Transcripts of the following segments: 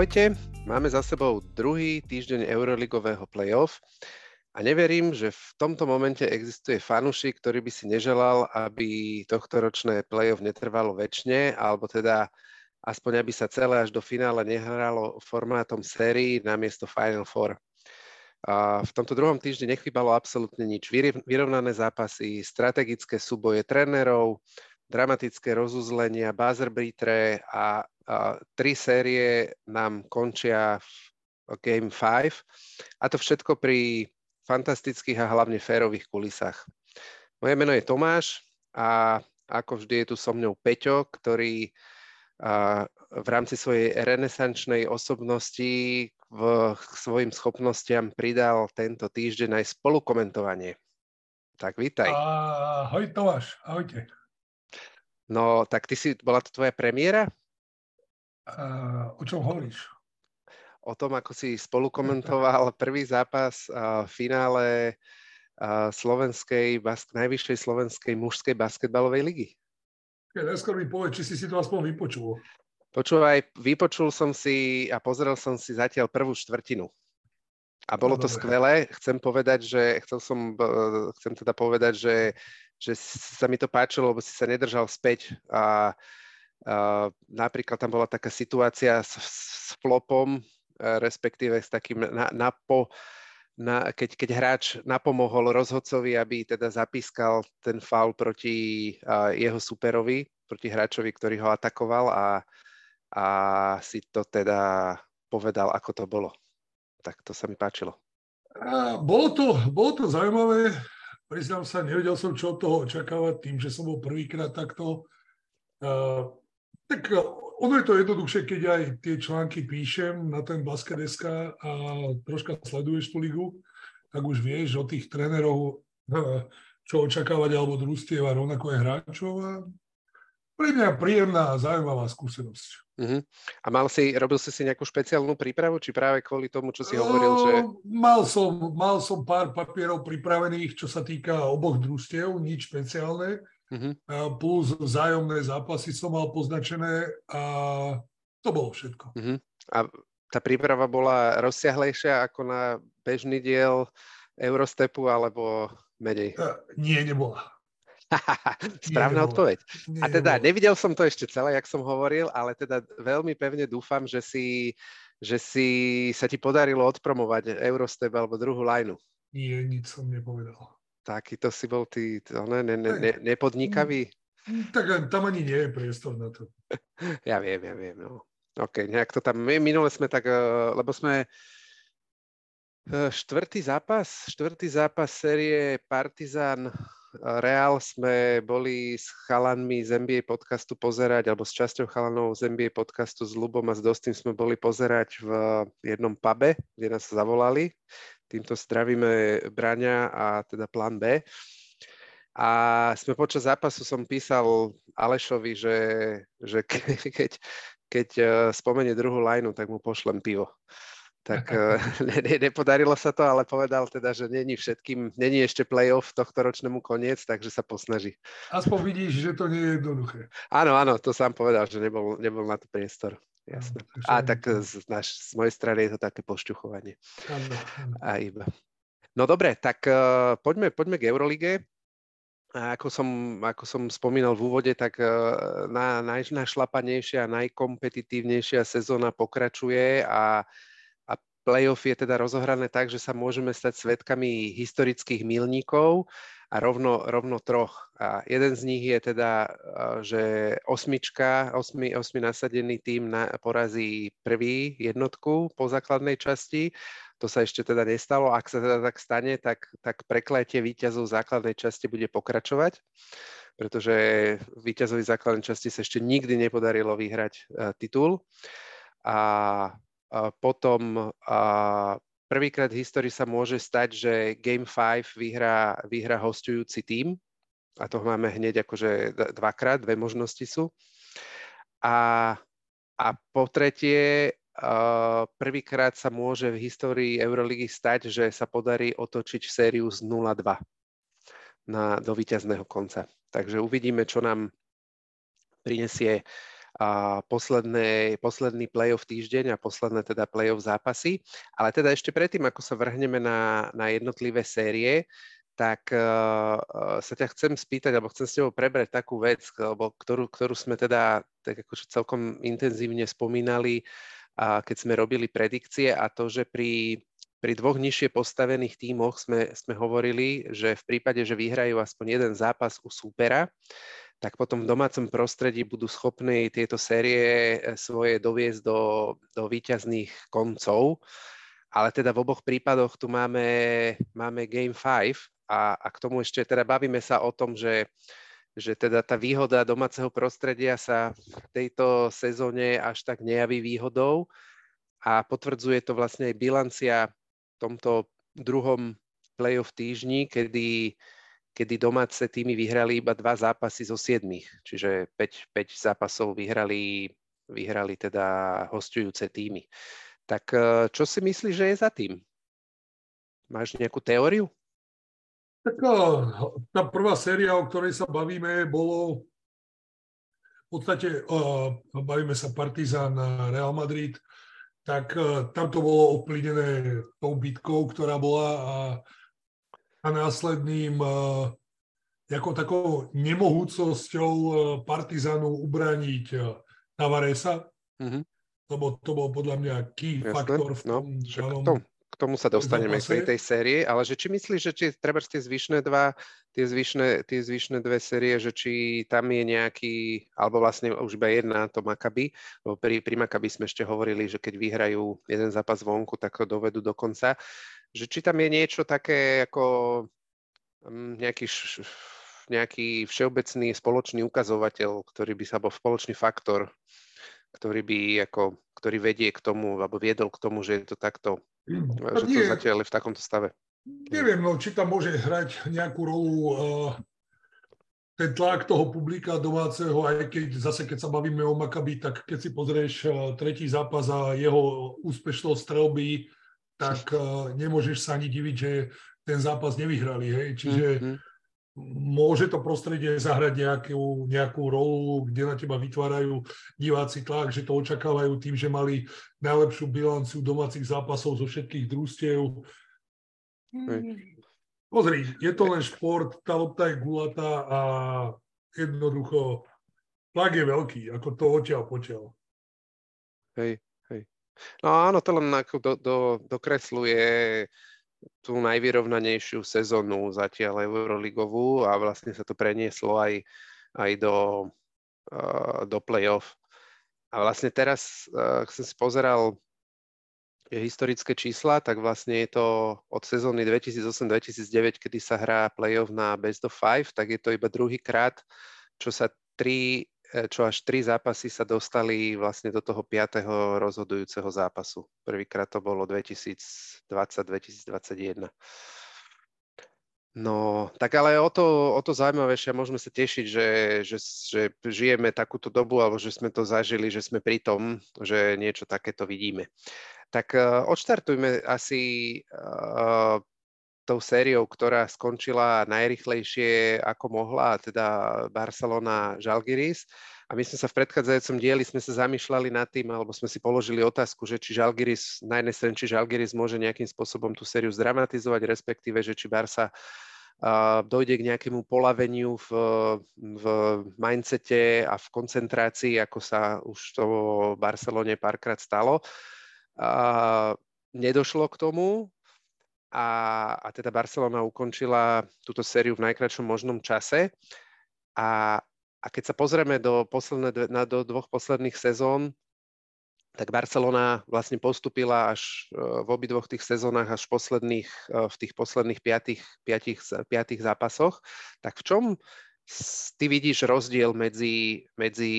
Ahojte, máme za sebou druhý týždeň Euroligového playoff a neverím, že v tomto momente existuje fanušik, ktorý by si neželal, aby tohto ročné playoff netrvalo väčšine, alebo teda aspoň aby sa celé až do finále nehralo formátom sérii namiesto Final Four. A v tomto druhom týždni nechybalo absolútne nič. Vyrovnané zápasy, strategické súboje trénerov, dramatické rozuzlenia, buzzer a tri série nám končia v Game 5 a to všetko pri fantastických a hlavne férových kulisách. Moje meno je Tomáš a ako vždy je tu so mnou Peťo, ktorý v rámci svojej renesančnej osobnosti v svojim schopnostiam pridal tento týždeň aj spolukomentovanie. Tak vítaj. Ahoj Tomáš, ahojte. No, tak ty si, bola to tvoja premiéra? Uh, o čom hovoríš? O tom, ako si spolukomentoval prvý zápas uh, v finále uh, slovenskej, bas- najvyššej slovenskej mužskej basketbalovej ligy. Ja, najskôr mi povedz, či si si to aspoň vypočul. Počúvaj, vypočul som si a pozrel som si zatiaľ prvú štvrtinu. A bolo no, to dobre. skvelé. Chcem povedať, že chcel som, chcem teda povedať, že, že sa mi to páčilo, lebo si sa nedržal späť a Uh, napríklad tam bola taká situácia s, s flopom, uh, respektíve s takým na, na na, keď, keď hráč napomohol rozhodcovi, aby teda zapískal ten faul proti uh, jeho superovi, proti hráčovi, ktorý ho atakoval a, a si to teda povedal, ako to bolo. Tak to sa mi páčilo. A bolo, to, bolo to zaujímavé. Priznám sa, nevedel som, čo od toho očakávať tým, že som bol prvýkrát takto. Uh, tak e, ono je to jednoduchšie, keď aj tie články píšem na ten Basket.sk a troška sleduješ tú ligu, tak už vieš o tých trénerov, e, čo očakávať alebo družstiev rovnako aj hráčov. A pre mňa príjemná a zaujímavá skúsenosť. Uh-huh. A mal si, robil si si nejakú špeciálnu prípravu, či práve kvôli tomu, čo si hovoril, že... Mal som, mal som pár papierov pripravených, čo sa týka oboch družstiev, nič špeciálne Uh-huh. Plus vzájomné zápasy som mal poznačené a to bolo všetko. Uh-huh. A tá príprava bola rozsiahlejšia ako na bežný diel Eurostepu alebo menej? Uh, nie, nebola. Správna odpoveď. A teda nevidel som to ešte celé, jak som hovoril, ale teda veľmi pevne dúfam, že si, že si sa ti podarilo odpromovať Eurostep alebo druhú lineu. Nie, nič som nepovedal. Takýto si bol ty ne, ne, ne, ne, nepodnikavý? Mm, tak tam ani nie je priestor na to. ja viem, ja viem. No. OK, nejak to tam, my minule sme tak, eh, lebo sme eh, štvrtý zápas, štvrtý zápas série Partizan Real sme boli s chalanmi z NBA podcastu pozerať, alebo s časťou chalanov z NBA podcastu s Lubom a s Dostým sme boli pozerať v jednom pube, kde nás zavolali. Týmto zdravíme Braňa a teda plán B. A sme počas zápasu som písal Alešovi, že, že keď, keď e, spomenie druhú lajnu, tak mu pošlem pivo. Tak e, ne, ne, nepodarilo sa to, ale povedal teda, že není všetkým, není ešte playoff tohto ročnému koniec, takže sa posnaží. Aspoň vidíš, že to nie je jednoduché. Áno, áno, to sám povedal, že nebol, nebol na to priestor. Jasné. A tak z, naš, z mojej strany je to také pošťuchovanie. A iba. No dobre, tak uh, poďme, poďme k Eurolige. A ako som, ako som spomínal v úvode, tak uh, na, najšlapanejšia najkompetitívnejšia sezóna pokračuje a, a playoff je teda rozohrané tak, že sa môžeme stať svetkami historických milníkov a rovno, rovno troch. A jeden z nich je teda, že osmička, osmi, osmi nasadený tým na, porazí prvý jednotku po základnej časti. To sa ešte teda nestalo. Ak sa teda tak stane, tak, tak prekletie víťazov základnej časti bude pokračovať, pretože víťazovi základnej časti sa ešte nikdy nepodarilo vyhrať uh, titul. A potom prvýkrát v histórii sa môže stať, že Game 5 vyhrá, vyhrá hostujúci tým. A to máme hneď akože dvakrát, dve možnosti sú. A, a po tretie, prvýkrát sa môže v histórii Euroligy stať, že sa podarí otočiť sériu z 0-2 na, do víťazného konca. Takže uvidíme, čo nám prinesie a posledné, posledný playoff týždeň a posledné teda playoff zápasy. Ale teda ešte predtým, ako sa vrhneme na, na jednotlivé série, tak uh, sa ťa chcem spýtať, alebo chcem s tebou prebrať takú vec, alebo ktorú, ktorú sme teda tak akože celkom intenzívne spomínali, uh, keď sme robili predikcie a to, že pri, pri dvoch nižšie postavených tímoch sme, sme hovorili, že v prípade, že vyhrajú aspoň jeden zápas u súpera, tak potom v domácom prostredí budú schopní tieto série eh, svoje doviesť do, do výťazných koncov. Ale teda v oboch prípadoch tu máme, máme Game 5 a, a k tomu ešte teda bavíme sa o tom, že, že teda tá výhoda domáceho prostredia sa v tejto sezóne až tak nejaví výhodou a potvrdzuje to vlastne aj bilancia v tomto druhom playoff týždni, kedy kedy domáce týmy vyhrali iba dva zápasy zo siedmých, čiže 5, 5 zápasov vyhrali, vyhrali teda hostujúce týmy. Tak e, čo si myslíš, že je za tým? Máš nejakú teóriu? Tak e, tá prvá séria, o ktorej sa bavíme, bolo v podstate, uh, bavíme sa Partizan Real Madrid, tak tam to bolo ovplyvnené tou bitkou, ktorá bola a a následným ako takou nemohúcosťou Partizanu ubraniť Tavaresa, mm-hmm. lebo to bol podľa mňa key Jasne, faktor v no, tom no, danom, k tomu sa dostaneme k tej, tej série, ale že či myslíš, že či treba tie zvyšné dva, tie zvyšné, tie zvyšné dve série, že či tam je nejaký, alebo vlastne už iba jedna, to Makaby, lebo pri, pri Makaby sme ešte hovorili, že keď vyhrajú jeden zápas vonku, tak ho dovedú do konca že či tam je niečo také ako mm, nejaký, nejaký všeobecný spoločný ukazovateľ, ktorý by sa bol spoločný faktor, ktorý by ako, ktorý vedie k tomu, alebo viedol k tomu, že je to takto, mm, že nie, to zatiaľ je v takomto stave. Neviem, no, či tam môže hrať nejakú rolu uh, ten tlak toho publika domáceho, aj keď zase keď sa bavíme o Makabi, tak keď si pozrieš uh, tretí zápas a jeho úspešnosť strelby, tak uh, nemôžeš sa ani diviť, že ten zápas nevyhrali. Hej? Čiže mm-hmm. môže to prostredie zahrať nejakú, nejakú rolu, kde na teba vytvárajú diváci tlak, že to očakávajú tým, že mali najlepšiu bilanciu domácich zápasov zo všetkých družstiev. Mm. Pozri, je to len šport, tá lopta je gulatá a jednoducho tlak je veľký, ako to odtiaľ potiaľ. Hej, No áno, to len ako do, do, dokresluje tú najvyrovnanejšiu sezónu zatiaľ Euroligovú a vlastne sa to prenieslo aj, aj do, uh, do play-off. A vlastne teraz, uh, som si pozeral historické čísla, tak vlastne je to od sezóny 2008-2009, kedy sa hrá play-off na best of five, tak je to iba druhý krát, čo sa tri E, čo až tri zápasy sa dostali vlastne do toho piatého rozhodujúceho zápasu. Prvýkrát to bolo 2020-2021. No, tak ale o to, o to zaujímavejšie môžeme sa tešiť, že, že, že žijeme takúto dobu, alebo že sme to zažili, že sme pri tom, že niečo takéto vidíme. Tak uh, odštartujme asi uh, tou sériou, ktorá skončila najrychlejšie ako mohla, teda Barcelona Žalgiris. A my sme sa v predchádzajúcom dieli sme sa zamýšľali nad tým, alebo sme si položili otázku, že či Žalgiris, na jednej strane, či Žalgiris môže nejakým spôsobom tú sériu zdramatizovať, respektíve, že či Barsa dojde k nejakému polaveniu v, v mindsete a v koncentrácii, ako sa už to v Barcelone párkrát stalo. Uh, nedošlo k tomu, a, a teda Barcelona ukončila túto sériu v najkračšom možnom čase. A, a keď sa pozrieme do, posledné, na, do dvoch posledných sezón, tak Barcelona vlastne postupila až e, v obidvoch tých sezónach až posledných, e, v tých posledných piatých, piatých, piatých zápasoch. Tak v čom ty vidíš rozdiel medzi, medzi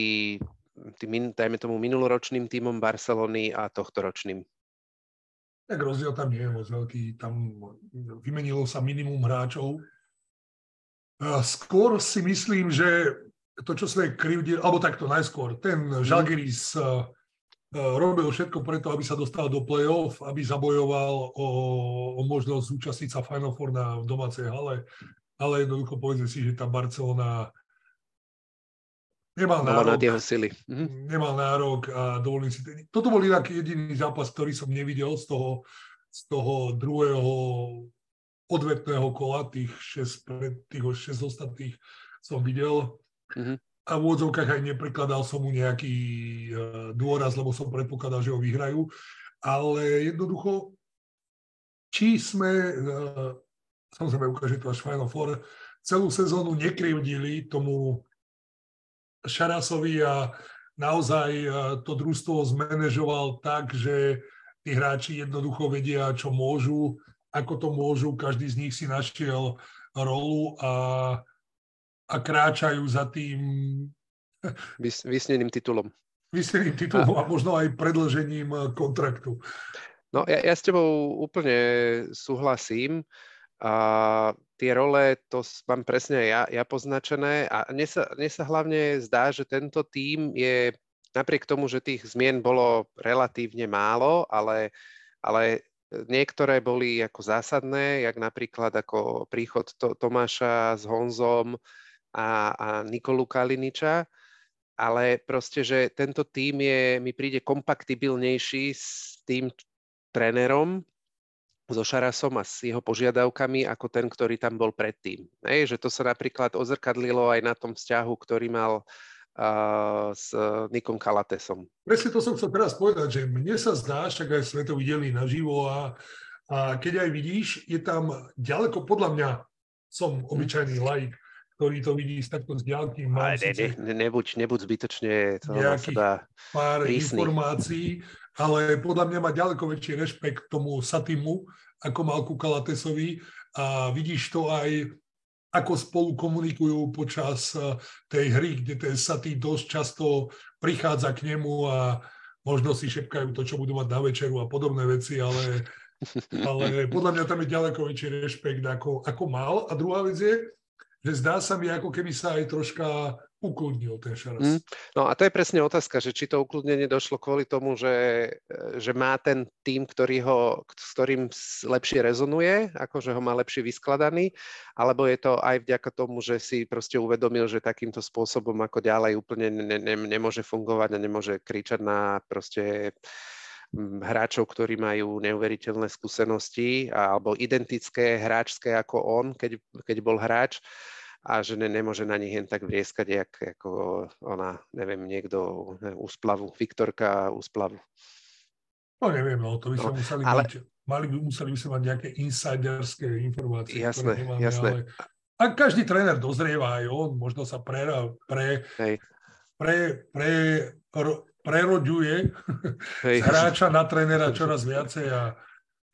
tým, dajme tomu, minuloročným tímom Barcelony a tohtoročným? Tak rozdiel tam nie je moc veľký. Tam vymenilo sa minimum hráčov. Skôr si myslím, že to, čo sme krivdili, alebo takto najskôr, ten mhm. Žalgiris robil všetko preto, aby sa dostal do play-off, aby zabojoval o, o možnosť zúčastniť sa Final Four na domácej hale, ale jednoducho povedzme si, že tá Barcelona nemal nárok, nad jeho sily. Mhm. Nemal nárok a dovolím si... Toto bol inak jediný zápas, ktorý som nevidel z toho, z toho druhého odvetného kola, tých 6, pred, tých 6 ostatných som videl. Mm-hmm. A v úvodzovkách aj neprekladal som mu nejaký uh, dôraz, lebo som predpokladal, že ho vyhrajú. Ale jednoducho, či sme, uh, samozrejme ukáže to až Final Four, celú sezónu nekrivdili tomu Šarasovi a naozaj e, to družstvo zmanéžoval tak, že tí hráči jednoducho vedia, čo môžu, ako to môžu, každý z nich si našiel rolu a, a kráčajú za tým Vys, vysneným titulom. Vysneným titulom a, a možno aj predlžením e, kontraktu. No ja, ja s tebou úplne súhlasím. A tie role, to mám presne ja, ja poznačené. A mne sa, mne sa hlavne zdá, že tento tím je napriek tomu, že tých zmien bolo relatívne málo, ale, ale niektoré boli ako zásadné, jak napríklad ako príchod to, Tomáša s Honzom a, a Nikolu Kaliniča, ale proste, že tento tím je, mi príde kompaktibilnejší s tým trénerom, so Šarasom a s jeho požiadavkami ako ten, ktorý tam bol predtým. Hej, že to sa napríklad ozrkadlilo aj na tom vzťahu, ktorý mal uh, s Nikom Kalatesom. Presne to som chcel teraz povedať, že mne sa zdá, však aj sme to videli naživo a, a keď aj vidíš, je tam ďaleko, podľa mňa som obyčajný laik, ktorý to vidí z takto z ďalky. ne, ne, ne, nebuď, nebuď zbytočne to pár prísny. informácií, ale podľa mňa má ďaleko väčší rešpekt tomu Satimu, ako mal ku Kalatesovi a vidíš to aj ako spolu komunikujú počas eh, tej hry, kde ten Satý dosť často prichádza k nemu a možno si šepkajú to, čo budú mať na večeru a podobné veci, ale, ale podľa mňa tam je ďaleko väčší rešpekt, ako, ako mal. A druhá vec je, že zdá sa mi, ako keby sa aj troška ukludnil ten Šaras. Mm. No a to je presne otázka, že či to ukludnenie došlo kvôli tomu, že, že má ten tým, ktorý ho, s ktorým lepšie rezonuje, ako že ho má lepšie vyskladaný, alebo je to aj vďaka tomu, že si proste uvedomil, že takýmto spôsobom ako ďalej úplne ne, ne, nemôže fungovať a nemôže kričať na proste hráčov, ktorí majú neuveriteľné skúsenosti alebo identické hráčské ako on, keď, keď bol hráč a že ne, nemôže na nich jen tak vrieskať, jak, ako ona, neviem, niekto úsplavu, Viktorka úsplavu. No neviem, no to by sa no, museli ale... mať, mali by, museli by sa mať nejaké insiderské informácie. Jasné, nemáme, jasné. Ale... A každý tréner dozrieva aj on, možno sa pre, pre, Hej. pre, pre, ro, preroďuje Hej. hráča na trénera čoraz viacej. A...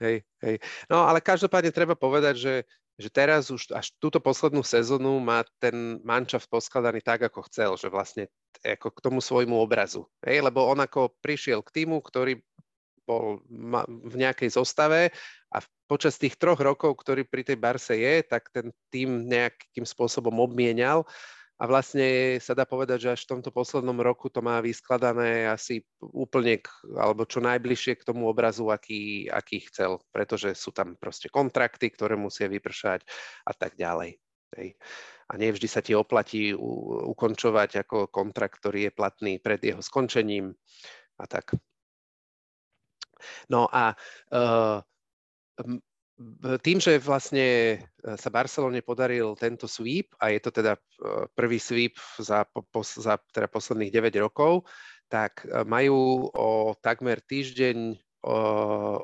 Hej, hej. No ale každopádne treba povedať, že že teraz už až túto poslednú sezónu má ten mančaft poskladaný tak, ako chcel, že vlastne ako k tomu svojmu obrazu. Hej? Lebo on ako prišiel k týmu, ktorý bol v nejakej zostave a počas tých troch rokov, ktorý pri tej Barse je, tak ten tým nejakým spôsobom obmienial a vlastne sa dá povedať, že až v tomto poslednom roku to má vyskladané asi úplne, k, alebo čo najbližšie k tomu obrazu, aký, aký chcel, pretože sú tam proste kontrakty, ktoré musia vypršať a tak ďalej. Hej. A nevždy sa ti oplatí u, ukončovať ako kontrakt, ktorý je platný pred jeho skončením a tak. No a uh, tým, že vlastne e, sa Barcelone podaril tento sweep, a je to teda e, prvý sweep za, za teda posledných 9 rokov, tak e, majú o takmer týždeň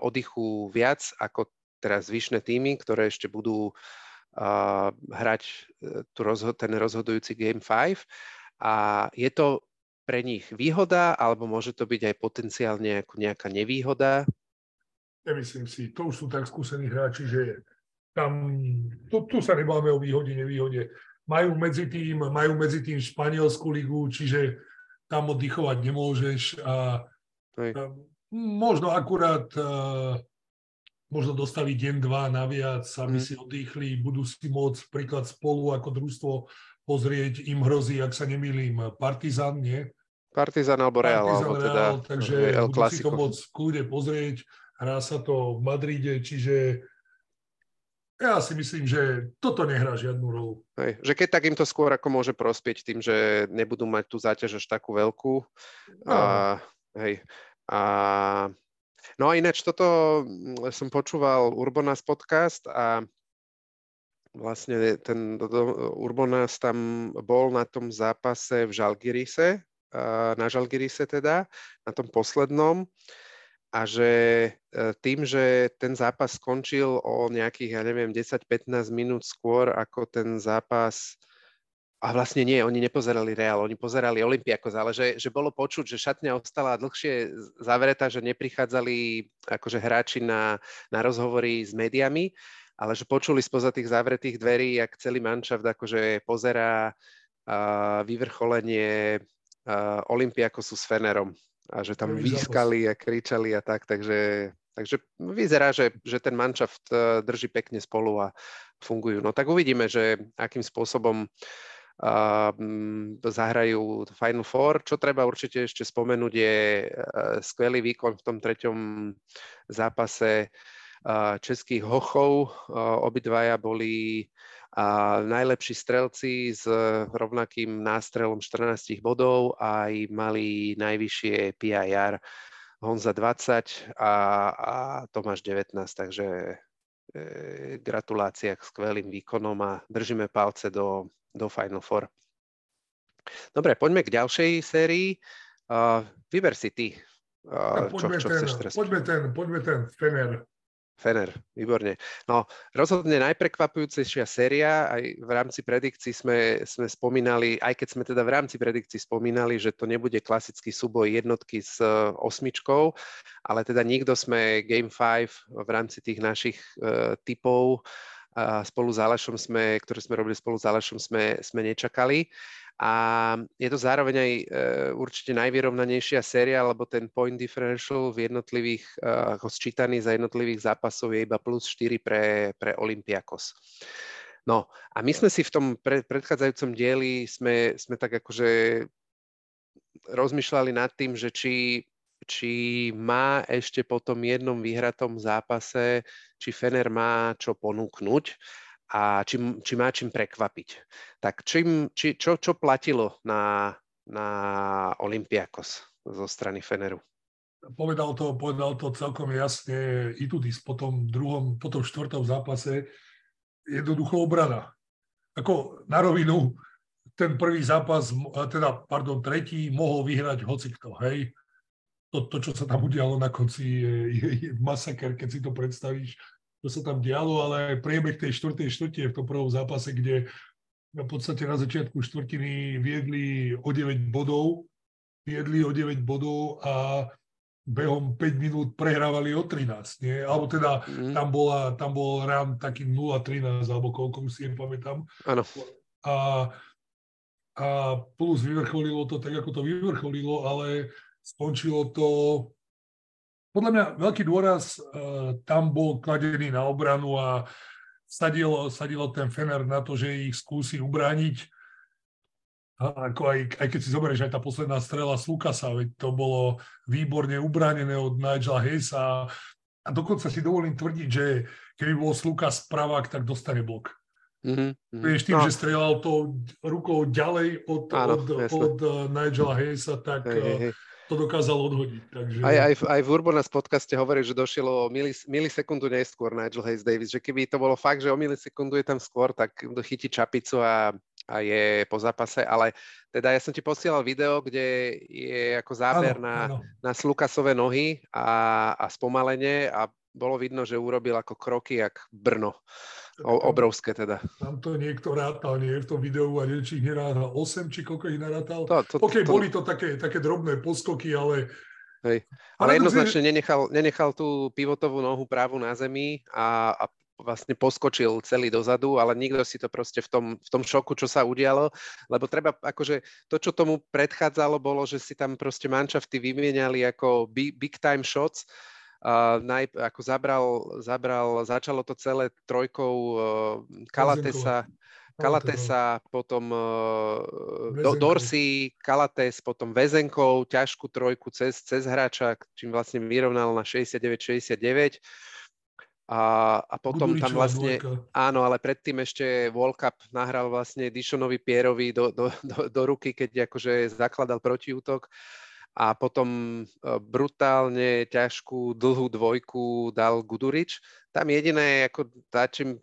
oddychu viac ako teraz zvyšné týmy, ktoré ešte budú hrať ten rozhodujúci Game 5. A je to pre nich výhoda, alebo môže to byť aj potenciálne nejaká nevýhoda, Nemyslím si, to už sú tak skúsení hráči, že tam, tu, tu sa nebáme o výhode, nevýhode. Majú medzi tým, majú medzi tým Španielskú ligu, čiže tam oddychovať nemôžeš a, a možno akurát a, možno dostali deň, dva naviac, aby mm. si oddychli, budú si môcť príklad spolu ako družstvo pozrieť, im hrozí, ak sa nemýlim, Partizan, nie? Partizan alebo Real, Partizan, alebo teda Real, takže El budú si to môcť kľude pozrieť hrá sa to v Madride, čiže ja si myslím, že toto nehrá žiadnu rolu. Hej, že keď tak im to skôr ako môže prospieť tým, že nebudú mať tú záťaž až takú veľkú. No. A, hej, a, no a ináč toto mm, som počúval Urbonas podcast a vlastne ten Urbonas tam bol na tom zápase v Žalgirise, na Žalgirise teda, na tom poslednom a že e, tým, že ten zápas skončil o nejakých, ja neviem, 10-15 minút skôr ako ten zápas a vlastne nie, oni nepozerali Real, oni pozerali Olympiakos, ale že, že bolo počuť, že šatňa ostala dlhšie zavretá, že neprichádzali akože hráči na, na rozhovory s médiami, ale že počuli spoza tých zavretých dverí, jak celý manšaft akože pozerá uh, vyvrcholenie uh, Olympiakosu s Fenerom a že tam výskali a kričali a tak, takže, takže vyzerá, že, že ten manšaft e, drží pekne spolu a fungujú. No tak uvidíme, že akým spôsobom uh, zahrajú Final Four. Čo treba určite ešte spomenúť je uh, skvelý výkon v tom treťom zápase uh, českých hochov. Obidvaja boli a najlepší strelci s rovnakým nástrelom 14 bodov aj mali najvyššie PIR Honza 20 a, a Tomáš 19, takže e, gratulácia k skvelým výkonom a držíme palce do, do Final Four. Dobre, poďme k ďalšej sérii. Uh, vyber si ty. Uh, čo, čo ten, chceš teraz? Poďme ten, poďme ten Fener. Fener, výborne. No, rozhodne najprekvapujúcejšia séria, aj v rámci predikcií sme, sme spomínali, aj keď sme teda v rámci predikcií spomínali, že to nebude klasický súboj jednotky s uh, osmičkou, ale teda nikto sme Game 5 v rámci tých našich uh, typov uh, spolu s Alešom sme, ktoré sme robili spolu s Alešom, sme, sme nečakali. A je to zároveň aj e, určite najvyrovnanejšia séria, lebo ten point differential v jednotlivých, e, ako sčítaný za jednotlivých zápasov je iba plus 4 pre, pre Olympiakos. No a my sme si v tom pre, predchádzajúcom dieli sme, sme tak akože rozmýšľali nad tým, že či, či má ešte po tom jednom vyhratom zápase, či Fener má čo ponúknuť a či, či má čím prekvapiť. Tak čím, či, čo, čo platilo na, na Olympiakos zo strany Feneru? Povedal to, povedal to celkom jasne Itudis po tom druhom, po tom štvrtom zápase. Jednoducho obrana. Ako na rovinu, ten prvý zápas, teda, pardon, tretí, mohol vyhrať hocikto, hej. To, to, čo sa tam udialo na konci, je, je, je masaker, keď si to predstavíš čo sa tam dialo, ale aj priebeh tej štvrtej štvrtine v tom prvom zápase, kde v podstate na začiatku štvrtiny viedli o 9 bodov, viedli o 9 bodov a behom 5 minút prehrávali o 13, nie? Alebo teda mm. tam, bola, tam bol rám taký 0-13, alebo koľko už si nepamätám. Áno. A, a plus vyvrcholilo to tak, ako to vyvrcholilo, ale skončilo to podľa mňa veľký dôraz uh, tam bol kladený na obranu a sadilo, sadilo ten Fener na to, že ich skúsi ubrániť. A ako aj, aj keď si zoberieš aj tá posledná strela z Lukasa, veď to bolo výborne ubránené od Nigela Hayesa a dokonca si dovolím tvrdiť, že keby bol Lukas pravák, tak dostane blok. Mm-hmm. Vieš, tým, no. že strelal to rukou ďalej od, Áno, od, od uh, Nigela Hayesa, tak hej, hej, hej to dokázal odhodiť. Takže... Aj, aj, aj v Urbanas podcaste hovorí, že došiel o milis, milisekundu neskôr Nigel Hayes Davis, že keby to bolo fakt, že o milisekundu je tam skôr, tak chytí čapicu a, a je po zápase, ale teda ja som ti posielal video, kde je ako záber áno, na, áno. na Slukasové nohy a, a spomalenie a bolo vidno, že urobil ako kroky jak Brno. O, obrovské teda. Tam to niekto rátal, nie v tom videu a neviem, či ich nerátal 8, či koľko ich narátal. To, to, OK, to, boli to také, také drobné poskoky, ale... Hej. Ale jednoznačne nenechal, nenechal tú pivotovú nohu právu na zemi a, a vlastne poskočil celý dozadu, ale nikto si to proste v tom, v tom šoku, čo sa udialo, lebo treba akože to, čo tomu predchádzalo, bolo, že si tam proste manšafty vymieniali ako big, big time shots Uh, naj, ako zabral, zabral, začalo to celé trojkou uh, Kalatesa, Kalatesa, potom uh, do, Dorsi, Kalates, potom Vezenkov, ťažkú trojku cez, cez hráča, čím vlastne vyrovnal na 69-69. A, a potom tam vlastne, dvojka. áno, ale predtým ešte World Cup nahral vlastne Dishonovi Pierovi do, do, do, do ruky, keď akože zakladal protiútok a potom e, brutálne ťažkú dlhú dvojku dal Gudurič. Tam jediné, ako tá, čo,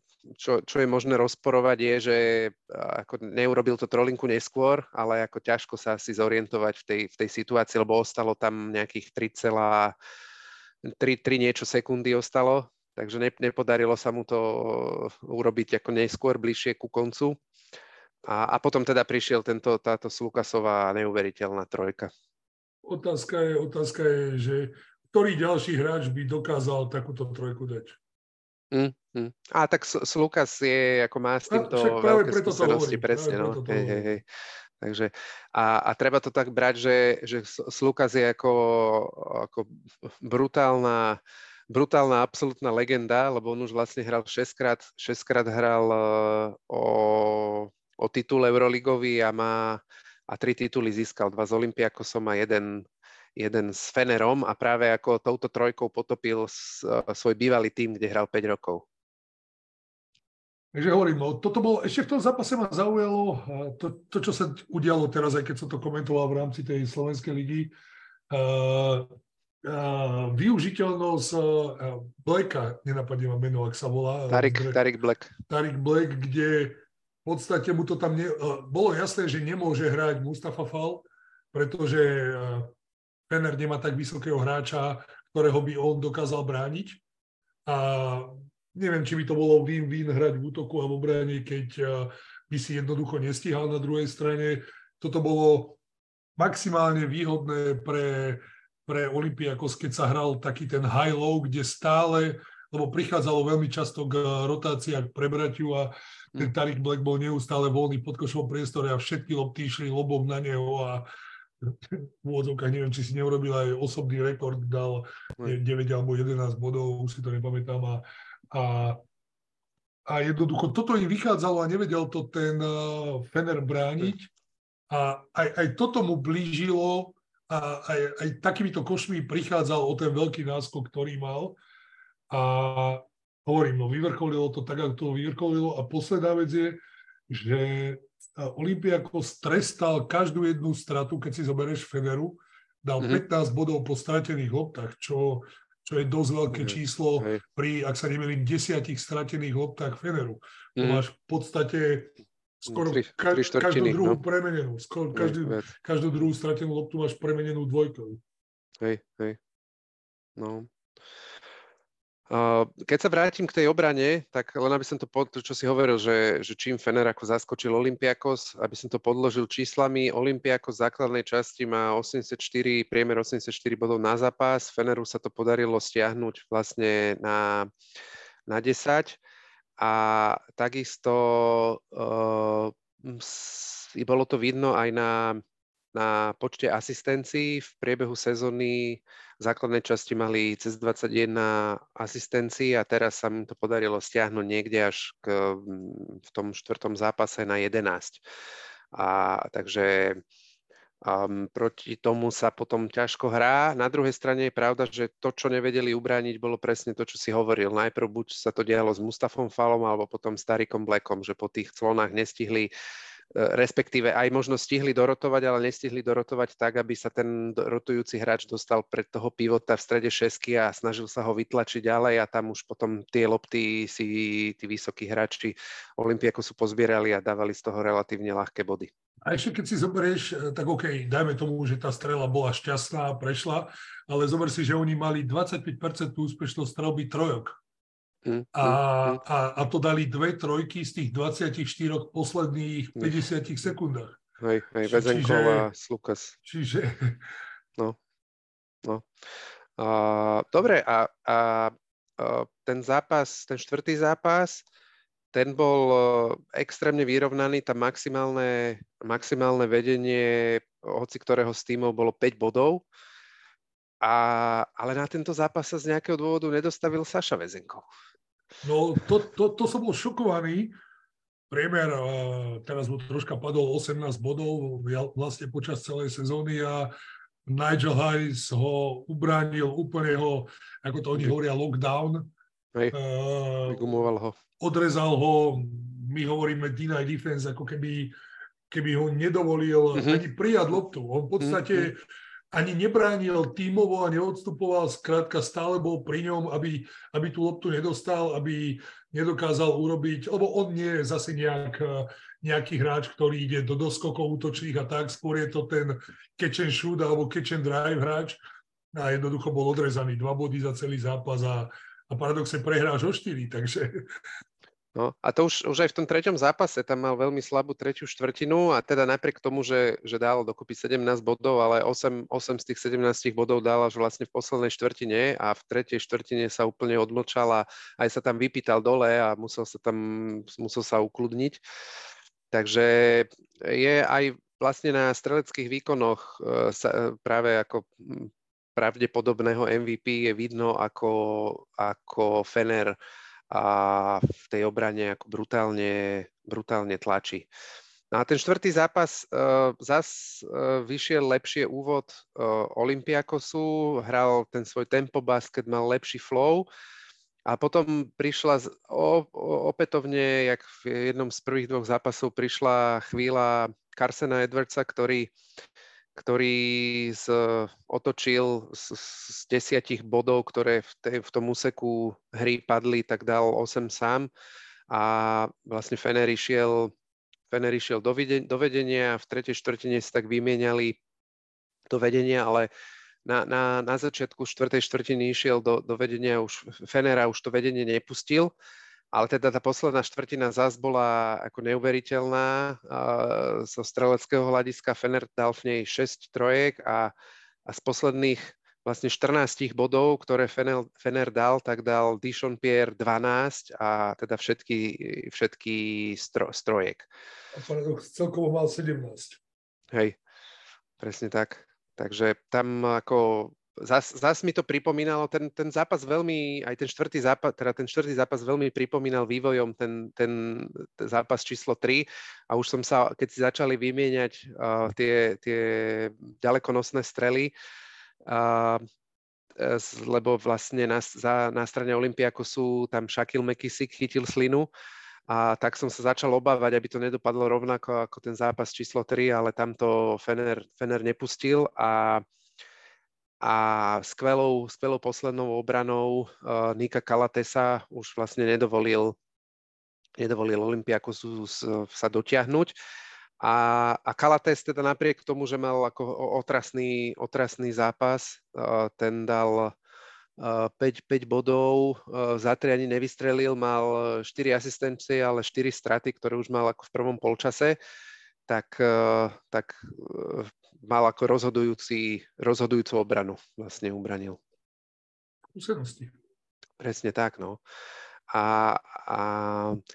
čo je možné rozporovať, je, že e, ako neurobil to trolinku neskôr, ale ako ťažko sa asi zorientovať v tej, v tej situácii, lebo ostalo tam nejakých 3,3 niečo sekundy ostalo takže ne, nepodarilo sa mu to urobiť ako neskôr, bližšie ku koncu. A, a potom teda prišiel tento, táto Slukasová neuveriteľná trojka. Otázka je, otázka je, že ktorý ďalší hráč by dokázal takúto trojku dať? Mm, mm. A tak Slukas je, ako má s týmto a, veľké skúsenosti, presne. No. Hej, hej, hej. Takže, a, a treba to tak brať, že, že Slukas je ako, ako brutálna brutálna, absolútna legenda, lebo on už vlastne hral 6 krát, 6 krát hral uh, o, o titul Euroligový a má a tri tituly získal, dva z Olympiakosom a jeden, jeden s Fenerom a práve ako touto trojkou potopil uh, svoj bývalý tým, kde hral 5 rokov. Takže hovorím, no, toto bolo, ešte v tom zápase ma zaujalo to, to, čo sa udialo teraz, aj keď som to komentoval v rámci tej slovenskej ligy. Uh, využiteľnosť Blacka, nenapadne ma meno, ak sa volá. Tarik, Tarik Black. Tarik Black, kde v podstate mu to tam ne, bolo jasné, že nemôže hrať Mustafa Fall, pretože Fener nemá tak vysokého hráča, ktorého by on dokázal brániť. A neviem, či by to bolo win-win hrať v útoku a v obrane, keď by si jednoducho nestíhal na druhej strane. Toto bolo maximálne výhodné pre pre Olympiakos, keď sa hral taký ten high-low, kde stále, lebo prichádzalo veľmi často k rotáciách prebratiu a ten hm. Tarik Black bol neustále voľný pod košovom priestore a všetky lopty išli lobom na neho a v úvodzovkách neviem, či si neurobil aj osobný rekord, dal 9 hm. alebo 11 bodov, už si to nepamätám a, a a jednoducho toto im vychádzalo a nevedel to ten uh, Fener brániť. A aj, aj toto mu blížilo a aj, aj takýmito košmi prichádzal o ten veľký náskok, ktorý mal. A hovorím, no vyvrcholilo to tak, ako to vyvrcholilo. A posledná vec je, že Olympiakos trestal každú jednu stratu, keď si zoberieš Federu, dal mm-hmm. 15 bodov po stratených loptách, čo, čo je dosť veľké mm-hmm. číslo pri, ak sa nemýlim, desiatich stratených loptách Feneru. Mm-hmm. máš v podstate skoro tri, ka, tri každú druhú no. premenenú. Skoro každý, každú druhú stratenú loptu máš premenenú dvojkou. Hej, hej. No. Uh, keď sa vrátim k tej obrane, tak len aby som to, pod, čo si hovoril, že, že čím Fener ako zaskočil Olympiakos, aby som to podložil číslami, Olympiakos v základnej časti má 84, priemer 84 bodov na zápas, Feneru sa to podarilo stiahnuť vlastne na, na 10 a takisto uh, bolo to vidno aj na, na počte asistencií. V priebehu sezóny v základnej časti mali cez 21 asistencií a teraz sa im to podarilo stiahnuť niekde až k, v tom štvrtom zápase na 11. A, takže Um, proti tomu sa potom ťažko hrá. Na druhej strane je pravda, že to, čo nevedeli ubrániť, bolo presne to, čo si hovoril. Najprv buď sa to dialo s Mustafom Falom, alebo potom s Tarikom Blackom, že po tých clonách nestihli respektíve aj možno stihli dorotovať, ale nestihli dorotovať tak, aby sa ten rotujúci hráč dostal pred toho pivota v strede šesky a snažil sa ho vytlačiť ďalej a tam už potom tie lopty si tí vysokí hráči Olympiaku sú pozbierali a dávali z toho relatívne ľahké body. A ešte keď si zoberieš, e, tak OK, dajme tomu, že tá strela bola šťastná a prešla, ale zober si, že oni mali 25% úspešnosť strelby trojok. Mm, a, mm, mm. a, a to dali dve trojky z tých 24 posledných 50 sekundách. Hej, hej, Vezenkov a Slukas. Čiže... No, no. A, dobre, a, a, a ten zápas, ten štvrtý zápas, ten bol extrémne vyrovnaný, tam maximálne, maximálne vedenie hoci ktorého z tímov bolo 5 bodov. A, ale na tento zápas sa z nejakého dôvodu nedostavil Saša Vezenkov. No to, to, to som bol šokovaný. Priemer, teraz mu troška padol 18 bodov vlastne počas celej sezóny a Nigel Harris ho ubránil úplne ho, ako to oni hovoria, lockdown Hej, vygumoval ho. Odrezal ho, my hovoríme deny defense, ako keby, keby ho nedovolil uh-huh. ani prijať loptu. On v podstate uh-huh. Ani nebránil tímovo a neodstupoval, skrátka stále bol pri ňom, aby, aby tú loptu nedostal, aby nedokázal urobiť, lebo on nie je zase nejak, nejaký hráč, ktorý ide do doskokov útočných a tak, skôr je to ten catch and shoot alebo catch and drive hráč. A jednoducho bol odrezaný dva body za celý zápas a, a paradoxe prehráš o štyri, takže No a to už, už aj v tom treťom zápase tam mal veľmi slabú tretiu štvrtinu a teda napriek tomu, že, že dal dokopy 17 bodov, ale 8, 8 z tých 17 bodov dal až vlastne v poslednej štvrtine a v tretej štvrtine sa úplne odmlčal a aj sa tam vypýtal dole a musel sa tam musel sa ukludniť. Takže je aj vlastne na streleckých výkonoch e, sa, e, práve ako pravdepodobného MVP je vidno, ako, ako Fener a v tej obrane ako brutálne, brutálne tlačí. No a ten štvrtý zápas uh, zas uh, vyšiel lepšie úvod uh, Olympiakosu, hral ten svoj tempo basket, mal lepší flow a potom prišla z, o, o, opätovne, jak v jednom z prvých dvoch zápasov prišla chvíľa Carsena Edwardsa, ktorý ktorý z, otočil z, z desiatich bodov, ktoré v, tej, v tom úseku hry padli, tak dal 8 sám. A vlastne Fener išiel, Fener išiel do, do vedenia a v tretej štvrtine sa tak vymieniali do vedenia, ale na, na, na začiatku štvrtej štvrtiny išiel do, do vedenia už Fenera, už to vedenie nepustil ale teda tá posledná štvrtina zás bola ako neuveriteľná. Zo streleckého hľadiska Fener dal v nej 6 trojek a, a z posledných vlastne 14 bodov, ktoré Fener, Fener dal, tak dal Dishon Pierre 12 a teda všetky, všetky stro, strojek. A celkovo mal 17. Hej, presne tak. Takže tam ako zas, zas mi to pripomínalo, ten, ten zápas veľmi, aj ten štvrtý zápas, teda ten štvrtý zápas veľmi pripomínal vývojom ten, ten, ten zápas číslo 3 a už som sa, keď si začali vymieňať uh, tie, tie ďalekonosné strely, uh, lebo vlastne na, za, na strane sú tam Shaquille McKissick chytil slinu. A tak som sa začal obávať, aby to nedopadlo rovnako ako ten zápas číslo 3, ale tam to Fener, Fener nepustil. A a skvelou, skvelou poslednou obranou uh, Nika Kalatesa už vlastne nedovolil, nedovolil Olympiakosu sa dotiahnuť. A, a Kalates teda napriek tomu, že mal ako otrasný, otrasný zápas, uh, ten dal uh, 5, 5 bodov, uh, za 3 ani nevystrelil, mal 4 asistencie, ale 4 straty, ktoré už mal ako v prvom polčase, tak, tak mal ako rozhodujúci, rozhodujúcu obranu vlastne ubranil. Skúsenosti. Presne tak, no. A, a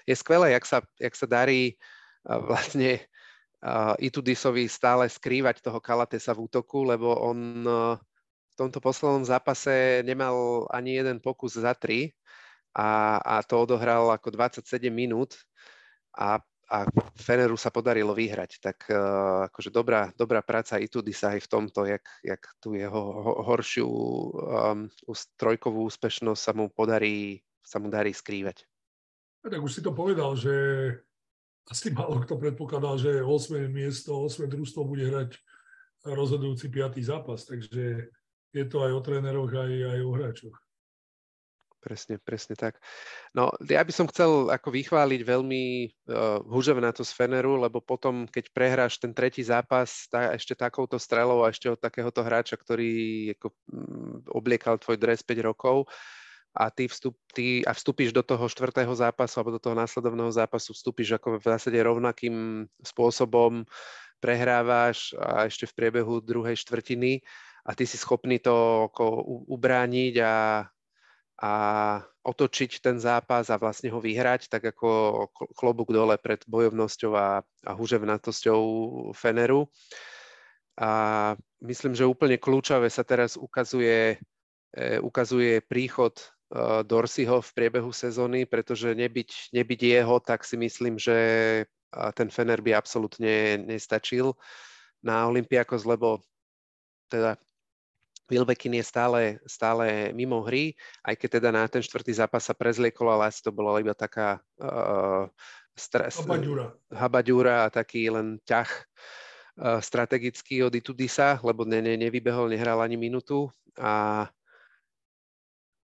je skvelé, jak sa, jak sa darí vlastne uh, Itudisovi stále skrývať toho Kalatesa v útoku, lebo on uh, v tomto poslednom zápase nemal ani jeden pokus za tri a, a to odohral ako 27 minút a a Feneru sa podarilo vyhrať, tak uh, akože dobrá, dobrá práca sa aj v tomto, jak, jak tú jeho horšiu um, trojkovú úspešnosť sa mu podarí, sa mu darí skrývať. A tak už si to povedal, že asi málo kto predpokladal, že 8. miesto, 8. družstvo bude hrať rozhodujúci 5. zápas, takže je to aj o tréneroch, aj, aj o hráčoch presne, presne tak. No, ja by som chcel ako vychváliť veľmi uh, to z Feneru, lebo potom, keď prehráš ten tretí zápas tá, ešte takouto strelou a ešte od takéhoto hráča, ktorý ako, um, obliekal tvoj dres 5 rokov, a ty, vstup, ty a vstúpiš do toho štvrtého zápasu alebo do toho následovného zápasu, vstúpiš ako v zásade rovnakým spôsobom, prehrávaš a ešte v priebehu druhej štvrtiny a ty si schopný to ako ubrániť a, a otočiť ten zápas a vlastne ho vyhrať, tak ako klobúk dole pred bojovnosťou a, a huževnatosťou Feneru. A myslím, že úplne kľúčové sa teraz ukazuje, e, ukazuje príchod e, Dorsiho v priebehu sezóny, pretože nebyť, nebyť jeho, tak si myslím, že ten Fener by absolútne nestačil na Olympiakos, lebo teda Wilbekin je stále, stále mimo hry, aj keď teda na ten štvrtý zápas sa prezliekol, ale asi to bola iba taká uh, stres, habaďúra. habaďúra a taký len ťah uh, strategický od Itudisa, lebo ne, ne, nevybehol, nehral ani minútu a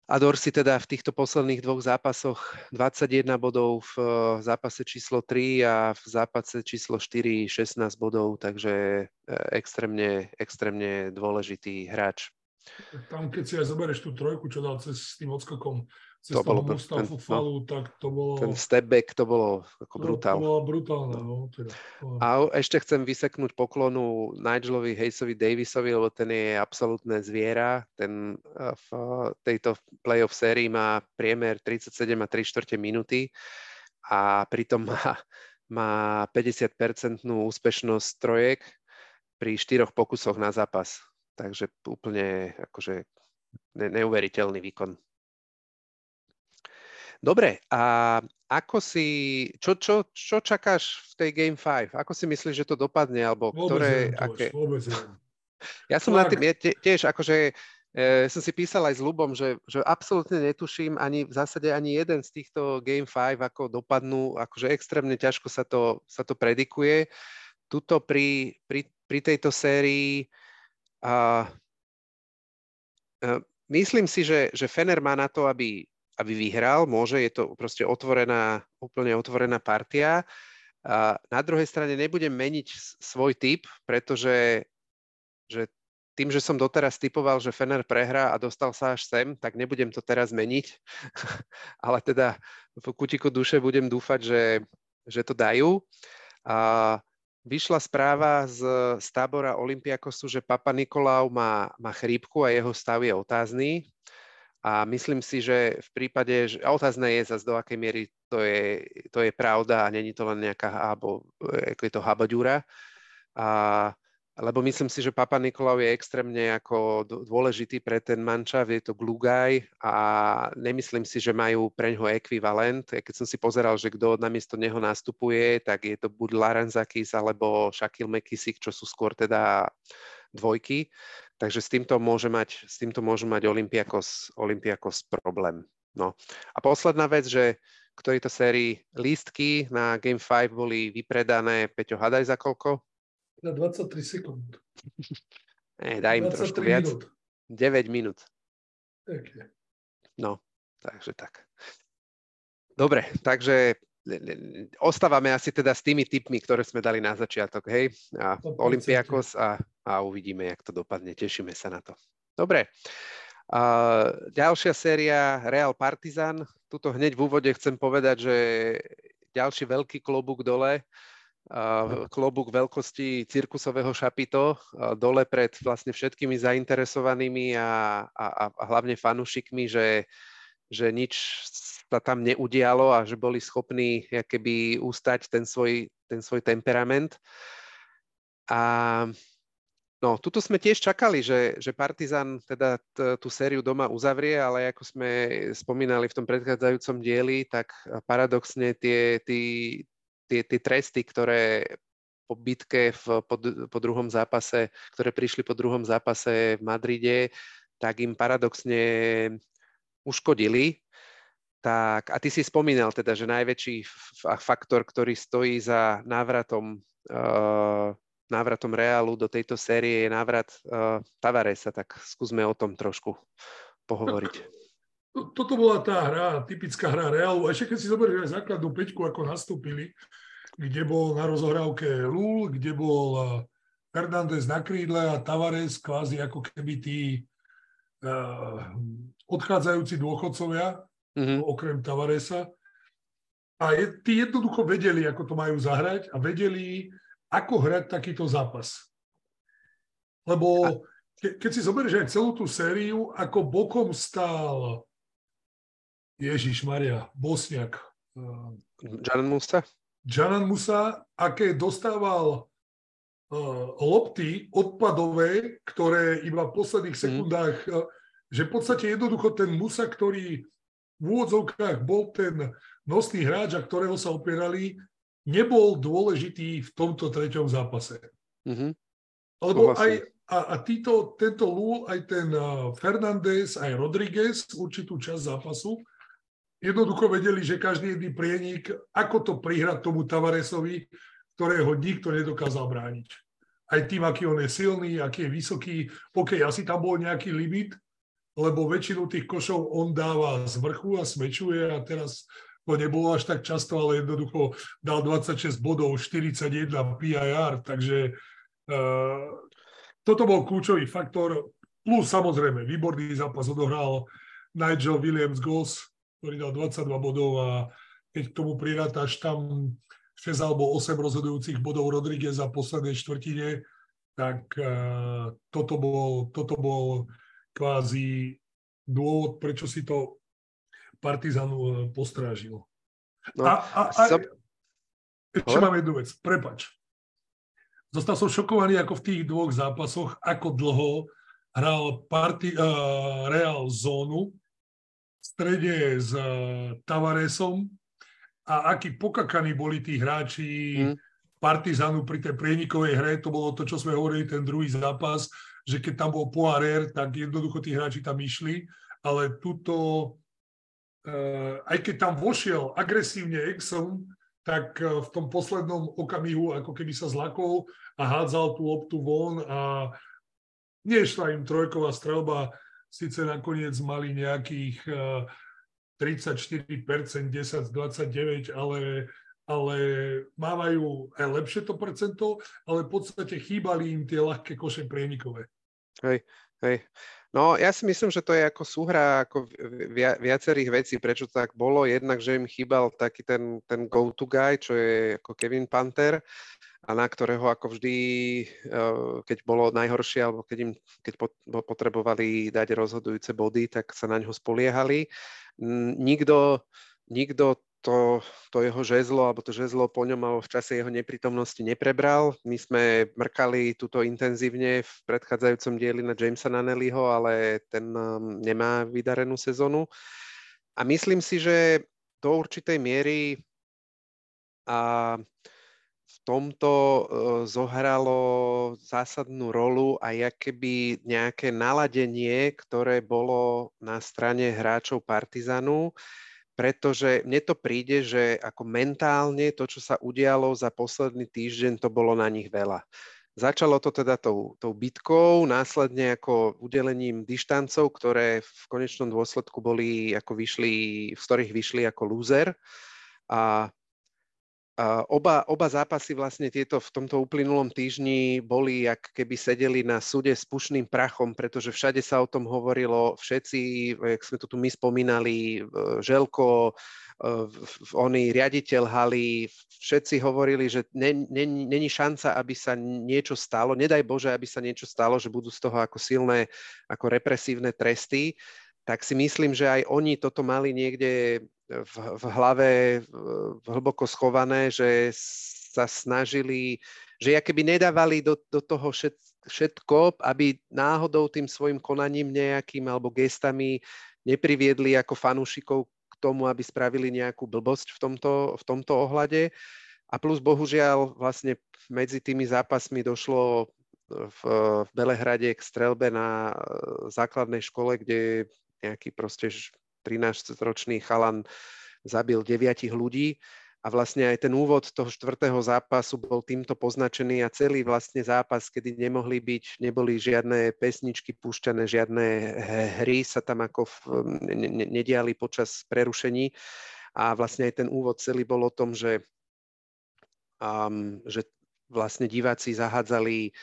a Dorsi teda v týchto posledných dvoch zápasoch 21 bodov v eh, zápase číslo 3 a v zápase číslo 4 16 bodov, takže eh, extrémne, extrémne dôležitý hráč. Tam, keď si aj zoberieš tú trojku, čo dal cez s tým odskokom, cez to bolo, ten, falu, no, tak to bolo... Ten step back, to bolo ako brutál. To, to bolo brutálne, no. Teda, to... A ešte chcem vyseknúť poklonu Nigelovi Hayesovi Davisovi, lebo ten je absolútne zviera. Ten eh, v tejto playoff sérii má priemer 37 a 3 čtvrte minúty a pritom má, má 50-percentnú úspešnosť trojek pri štyroch pokusoch na zápas. Takže úplne akože neuveriteľný výkon. Dobre, a ako si, čo, čo, čo čakáš v tej Game 5? Ako si myslíš, že to dopadne? Alebo vôbec ktoré, neviem, aké... vôbec neviem. Ja som na tým, ja tiež akože e, som si písal aj s Lubom, že, že absolútne netuším ani v zásade ani jeden z týchto Game 5, ako dopadnú, akože extrémne ťažko sa to, sa to predikuje. Tuto pri, pri, pri tejto sérii a, a myslím si, že, že Fener má na to, aby aby vyhral, môže, je to proste otvorená, úplne otvorená partia. A na druhej strane nebudem meniť svoj typ, pretože že tým, že som doteraz typoval, že Fener prehrá a dostal sa až sem, tak nebudem to teraz meniť. Ale teda v kutiku duše budem dúfať, že, že to dajú. A vyšla správa z, z tábora Olympiakosu, že Papa Nikolau má, má chrípku a jeho stav je otázny. A myslím si, že v prípade, že otázne je zase do akej miery to je, to je pravda a není to len nejaká alebo, ako je to habaďúra. A, lebo myslím si, že Papa Nikolau je extrémne ako dôležitý pre ten mančav, je to glugaj a nemyslím si, že majú pre ňoho ekvivalent. Keď som si pozeral, že kto namiesto neho nastupuje, tak je to buď Laranzakis alebo Shaquille McKissick, čo sú skôr teda dvojky. Takže s týmto môže mať, s týmto môže mať Olympiakos, Olympiakos problém. No. A posledná vec, že k tejto sérii lístky na Game 5 boli vypredané, Peťo, hadaj za koľko? Na 23 sekúnd. Nie, daj im trošku viac. Minút. 9 minút. Okay. No, takže tak. Dobre, takže ostávame asi teda s tými typmi, ktoré sme dali na začiatok, hej? A Olympiakos a, a uvidíme, jak to dopadne. Tešíme sa na to. Dobre. A ďalšia séria Real Partizan. Tuto hneď v úvode chcem povedať, že ďalší veľký klobúk dole, klobúk veľkosti cirkusového šapito dole pred vlastne všetkými zainteresovanými a, a, a hlavne fanúšikmi, že, že nič sa tam neudialo a že boli schopní keby ustať ten svoj, ten svoj temperament. A no, tuto sme tiež čakali, že, že Partizan teda t, tú sériu doma uzavrie, ale ako sme spomínali v tom predchádzajúcom dieli, tak paradoxne tie, tie, tie, tie tresty, ktoré po bitke v, po, po druhom zápase, ktoré prišli po druhom zápase v Madride, tak im paradoxne uškodili tak, a ty si spomínal teda, že najväčší faktor, ktorý stojí za návratom, uh, návratom Reálu do tejto série je návrat uh, Tavaresa, tak skúsme o tom trošku pohovoriť. Toto bola tá hra, typická hra Reálu. A ešte keď si zoberieš aj základnú peťku, ako nastúpili, kde bol na rozohrávke Lul, kde bol eh, Fernández na krídle a Tavares kvázi ako keby tí odchádzajúci dôchodcovia, mm-hmm. okrem Tavaresa. A je, tí jednoducho vedeli, ako to majú zahrať a vedeli, ako hrať takýto zápas. Lebo ke, keď si zoberieš aj celú tú sériu, ako bokom stál Ježiš Maria, Bosniak. Janan Musa? Janan Musa, aké dostával lopty odpadové, ktoré iba v posledných mhm. sekundách, mm. že v podstate jednoducho ten Musa, ktorý v úvodzovkách bol ten nosný hráč, a ktorého sa opierali, nebol dôležitý v tomto treťom zápase. Mm-hmm. Lebo aj, a, a títo, tento Lu, aj ten Fernández, aj Rodriguez určitú časť zápasu jednoducho vedeli, že každý jedný prienik, ako to prihrať tomu Tavaresovi, ktorého nikto nedokázal brániť. Aj tým, aký on je silný, aký je vysoký. OK, asi tam bol nejaký limit, lebo väčšinu tých košov on dáva z vrchu a smečuje a teraz to nebolo až tak často, ale jednoducho dal 26 bodov, 41 PIR, takže uh, toto bol kľúčový faktor. Plus samozrejme, výborný zápas odohral Nigel Williams-Goss, ktorý dal 22 bodov a keď k tomu prirátaš tam 6 alebo 8 rozhodujúcich bodov Rodríguez za poslednej štvrtine, tak uh, toto, bol, toto bol kvázi dôvod, prečo si to Partizan uh, postrážil. No, a, a, a so... ešte mám jednu vec, prepač. Zostal som šokovaný ako v tých dvoch zápasoch, ako dlho hral party, uh, Real zónu v strede s uh, Tavaresom a akí pokakaní boli tí hráči hmm. Partizanu pri tej prienikovej hre, to bolo to, čo sme hovorili, ten druhý zápas, že keď tam bol Poirier, tak jednoducho tí hráči tam išli, ale tuto, uh, aj keď tam vošiel agresívne Exxon, tak uh, v tom poslednom okamihu ako keby sa zlakol a hádzal tú loptu von a nešla im trojková strelba, síce nakoniec mali nejakých uh, 34%, 10 z 29, ale, ale mávajú aj lepšie to percento, ale v podstate chýbali im tie ľahké koše prienikové. Hej, hej. No ja si myslím, že to je ako súhra ako viacerých vecí, prečo to tak bolo. Jednak, že im chýbal taký ten, ten go-to guy, čo je ako Kevin Panther a na ktorého ako vždy, eh, keď bolo najhoršie, alebo keď im keď potrebovali dať rozhodujúce body, tak sa na ňo spoliehali nikto, nikto to, to jeho žezlo, alebo to žezlo po ňom alebo v čase jeho neprítomnosti neprebral. My sme mrkali túto intenzívne v predchádzajúcom dieli na Jamesa Nanelliho, ale ten nemá vydarenú sezónu. A myslím si, že do určitej miery a v tomto uh, zohralo zásadnú rolu aj keby nejaké naladenie, ktoré bolo na strane hráčov Partizanu, pretože mne to príde, že ako mentálne to, čo sa udialo za posledný týždeň, to bolo na nich veľa. Začalo to teda tou, tou bitkou, následne ako udelením dištancov, ktoré v konečnom dôsledku boli, ako vyšli, z ktorých vyšli ako lúzer. A Oba, oba zápasy vlastne tieto v tomto uplynulom týždni boli, ak keby sedeli na súde s pušným prachom, pretože všade sa o tom hovorilo, všetci, jak sme to tu my spomínali, Želko, oný riaditeľ haly, všetci hovorili, že není šanca, aby sa niečo stalo, nedaj Bože, aby sa niečo stalo, že budú z toho ako silné, ako represívne tresty. Tak si myslím, že aj oni toto mali niekde v, v hlave hlboko schované, že sa snažili, že keby nedávali do, do toho všet, všetko, aby náhodou tým svojim konaním nejakým alebo gestami nepriviedli ako fanúšikov k tomu, aby spravili nejakú blbosť v tomto, v tomto ohľade. A plus bohužiaľ vlastne medzi tými zápasmi došlo v, v Belehrade k strelbe na základnej škole, kde nejaký proste 13-ročný chalan zabil deviatich ľudí. A vlastne aj ten úvod toho štvrtého zápasu bol týmto poznačený a celý vlastne zápas, kedy nemohli byť, neboli žiadne pesničky púšťané, žiadne hry sa tam ako v, ne, nediali počas prerušení. A vlastne aj ten úvod celý bol o tom, že, um, že vlastne diváci zahádzali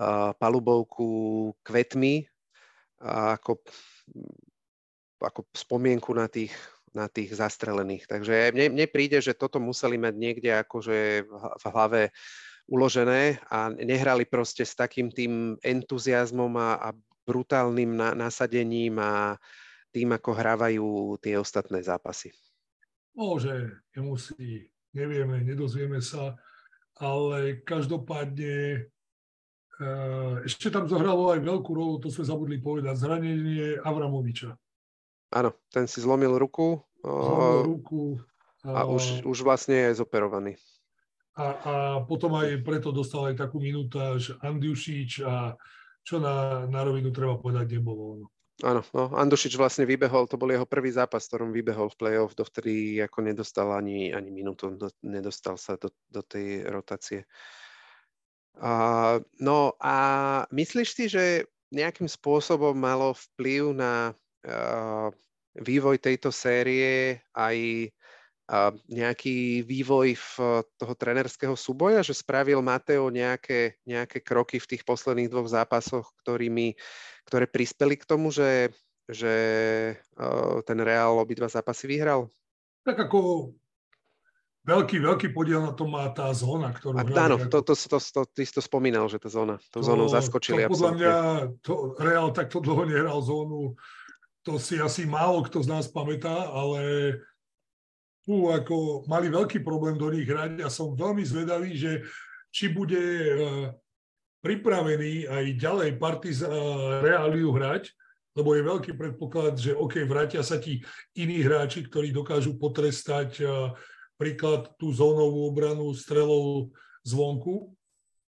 uh, palubovku kvetmi a ako ako spomienku na tých, na tých zastrelených. Takže mne, mne príde, že toto museli mať niekde akože v hlave uložené a nehrali proste s takým tým entuziasmom a, a brutálnym na, nasadením a tým, ako hrávajú tie ostatné zápasy. Môže, nemusí, nevieme, nedozvieme sa, ale každopádne eh, ešte tam zohralo aj veľkú rolu, to sme zabudli povedať, zranenie Avramoviča. Áno, ten si zlomil ruku. Zlomil ruku. A, a už, už vlastne je zoperovaný. a, a potom aj preto dostal aj takú minútaž Andiušič a čo na, na rovinu treba povedať nebolo. No. Áno, no, Andušič vlastne vybehol, to bol jeho prvý zápas, ktorom vybehol v play-off, dovtedy ako nedostal ani, ani minútu, do, nedostal sa do, do tej rotácie. Uh, no a myslíš si, že nejakým spôsobom malo vplyv na vývoj tejto série aj uh, nejaký vývoj v toho trenerského súboja, že spravil Mateo nejaké, nejaké kroky v tých posledných dvoch zápasoch, ktorými ktoré prispeli k tomu, že, že ten Real obidva zápasy vyhral? Tak ako veľký, veľký podiel na tom má tá zóna, ktorú... A, áno, to, to, to, to, ty si to spomínal, že tá zóna, tú to, zónu zaskočili. To podľa mňa to, Real takto dlho nehral zónu, to si asi málo kto z nás pamätá, ale tu ako mali veľký problém do nich hrať a som veľmi zvedavý, že či bude pripravení aj ďalej Partiz Reáliu hrať, lebo je veľký predpoklad, že OK, vrátia sa ti iní hráči, ktorí dokážu potrestať príklad tú zónovú obranu strelou zvonku.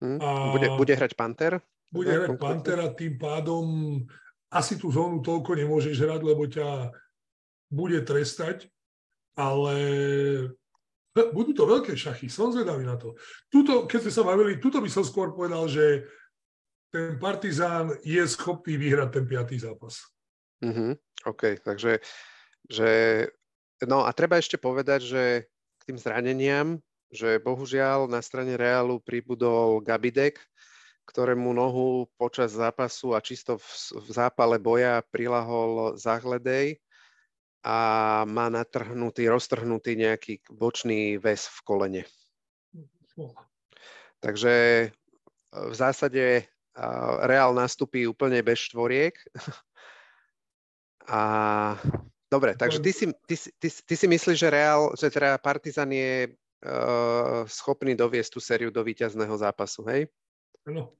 Hmm. A bude, bude hrať Panter? Bude hrať Panter a tým pádom asi tú zónu toľko nemôžeš hrať, lebo ťa bude trestať, ale budú to veľké šachy, som zvedavý na to. Tuto, keď sme sa bavili, tuto by som skôr povedal, že ten Partizán je schopný vyhrať ten piatý zápas. Mm-hmm. OK, takže že, no a treba ešte povedať, že k tým zraneniam, že bohužiaľ na strane Reálu pribudol Gabidek, ktorému nohu počas zápasu a čisto v, v zápale boja prilahol Zahledej a má natrhnutý, roztrhnutý nejaký bočný väz v kolene. Takže e, v zásade e, Reál nastupí úplne bez štvoriek. A dobre, takže ty si, ty, ty, ty si myslíš, že Reál, že teda Partizan je uh, schopný doviesť tú sériu do víťazného zápasu, hej? Áno.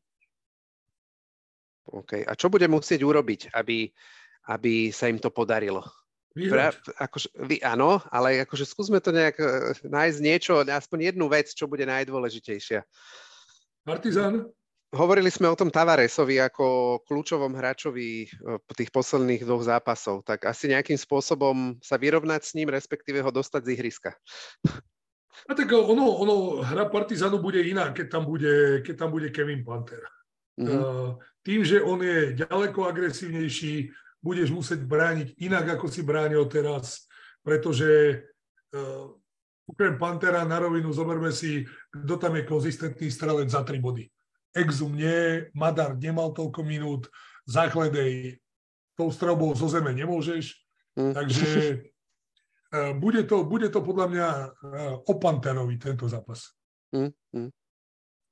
OK. A čo bude musieť urobiť, aby, aby sa im to podarilo? Pra, akože, vy, áno, ale akože skúsme to nejak uh, nájsť niečo, aspoň jednu vec, čo bude najdôležitejšia. Partizan? Hovorili sme o tom Tavaresovi ako kľúčovom hráčovi uh, tých posledných dvoch zápasov, tak asi nejakým spôsobom sa vyrovnať s ním, respektíve ho dostať z ihriska. A tak ono, ono hra Partizanu bude iná, keď tam bude, keď tam bude Kevin Panther. Mm-hmm. Tým, že on je ďaleko agresívnejší, budeš musieť brániť inak, ako si bránil teraz, pretože uh, okrem Pantera na rovinu zoberme si, kto tam je konzistentný strelec za tri body. Exum nie, Madar nemal toľko minút, Záchledej tou strelbou zo zeme nemôžeš, mm. takže bude, to, bude to podľa mňa uh, o Panterovi tento zápas. Mm. Mm.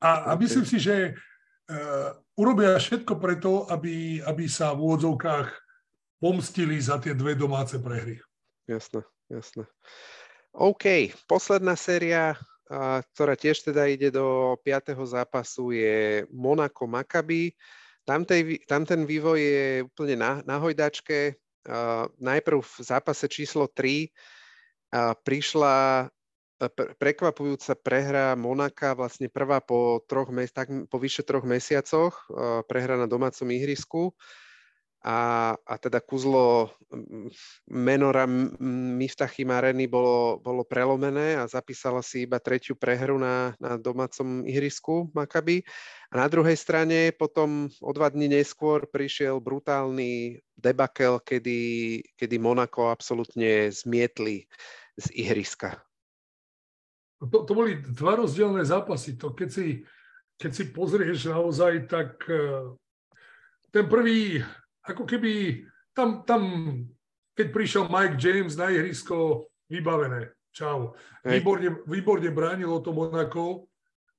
A, a myslím si, že uh, urobia všetko preto, aby, aby sa v úvodzovkách pomstili za tie dve domáce prehry. Jasné, jasné. OK, posledná séria, ktorá tiež teda ide do 5. zápasu, je Monaco Maccabi. Tam ten vývoj je úplne na, na hojdačke. Najprv v zápase číslo 3 prišla prekvapujúca prehra Monaka, vlastne prvá po, troch, tak, po vyše troch mesiacoch, prehra na domácom ihrisku a, a teda kuzlo Menora Miftachy Mareny bolo, bolo prelomené a zapísala si iba tretiu prehru na, na domácom ihrisku Makaby. A na druhej strane potom o dva dní neskôr prišiel brutálny debakel, kedy, kedy Monako absolútne zmietli z ihriska. To, to boli dva rozdielne zápasy. To keď si, keď si pozrieš naozaj, tak eh, ten prvý ako keby tam, tam keď prišiel Mike James na ihrisko, vybavené. Čau. Výborne, výborne bránilo to Monaco.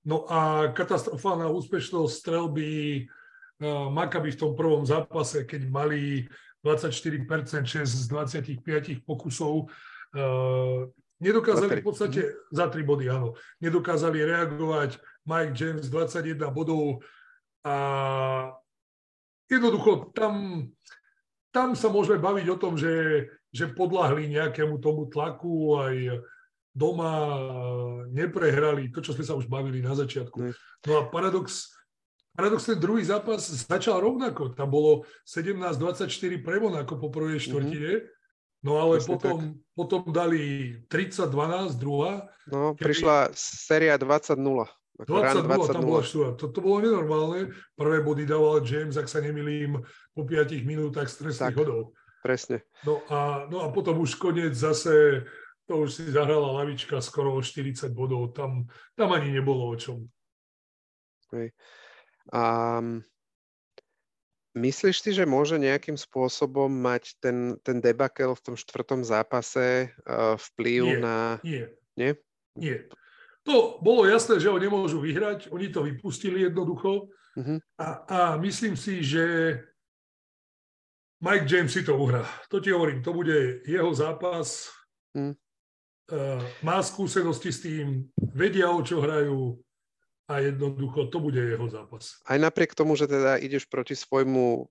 No a katastrofálna úspešnosť strelby uh, Maccabi v tom prvom zápase, keď mali 24%, 6 z 25 pokusov. Uh, nedokázali v podstate, za 3 body, áno, nedokázali reagovať. Mike James 21 bodov a jednoducho tam, tam sa môžeme baviť o tom, že, že podľahli nejakému tomu tlaku aj doma neprehrali, to, čo sme sa už bavili na začiatku. No a paradox, paradox ten druhý zápas začal rovnako. Tam bolo 17-24 pre Monako po prvej mhm. štvrtine. Mm-hmm. No ale potom, potom dali 30-12 druhá. No, keby... prišla séria 20-0. 20 20 tam bola štúra. To, to bolo nenormálne. Prvé body dával James, ak sa nemilím, po 5 minútach stresných hodov. Presne. No a, no a potom už koniec zase, to už si zahrala lavička skoro o 40 bodov. Tam, tam ani nebolo o čom. Hej. Um, myslíš si, že môže nejakým spôsobom mať ten, ten debakel v tom štvrtom zápase uh, vplyv nie, na... Nie. Nie? Nie. To bolo jasné, že ho nemôžu vyhrať, oni to vypustili jednoducho uh-huh. a, a myslím si, že Mike James si to uhrá. To ti hovorím, to bude jeho zápas. Uh-huh. Uh, má skúsenosti s tým, vedia, o čo hrajú a jednoducho to bude jeho zápas. Aj napriek tomu, že teda ideš proti svojmu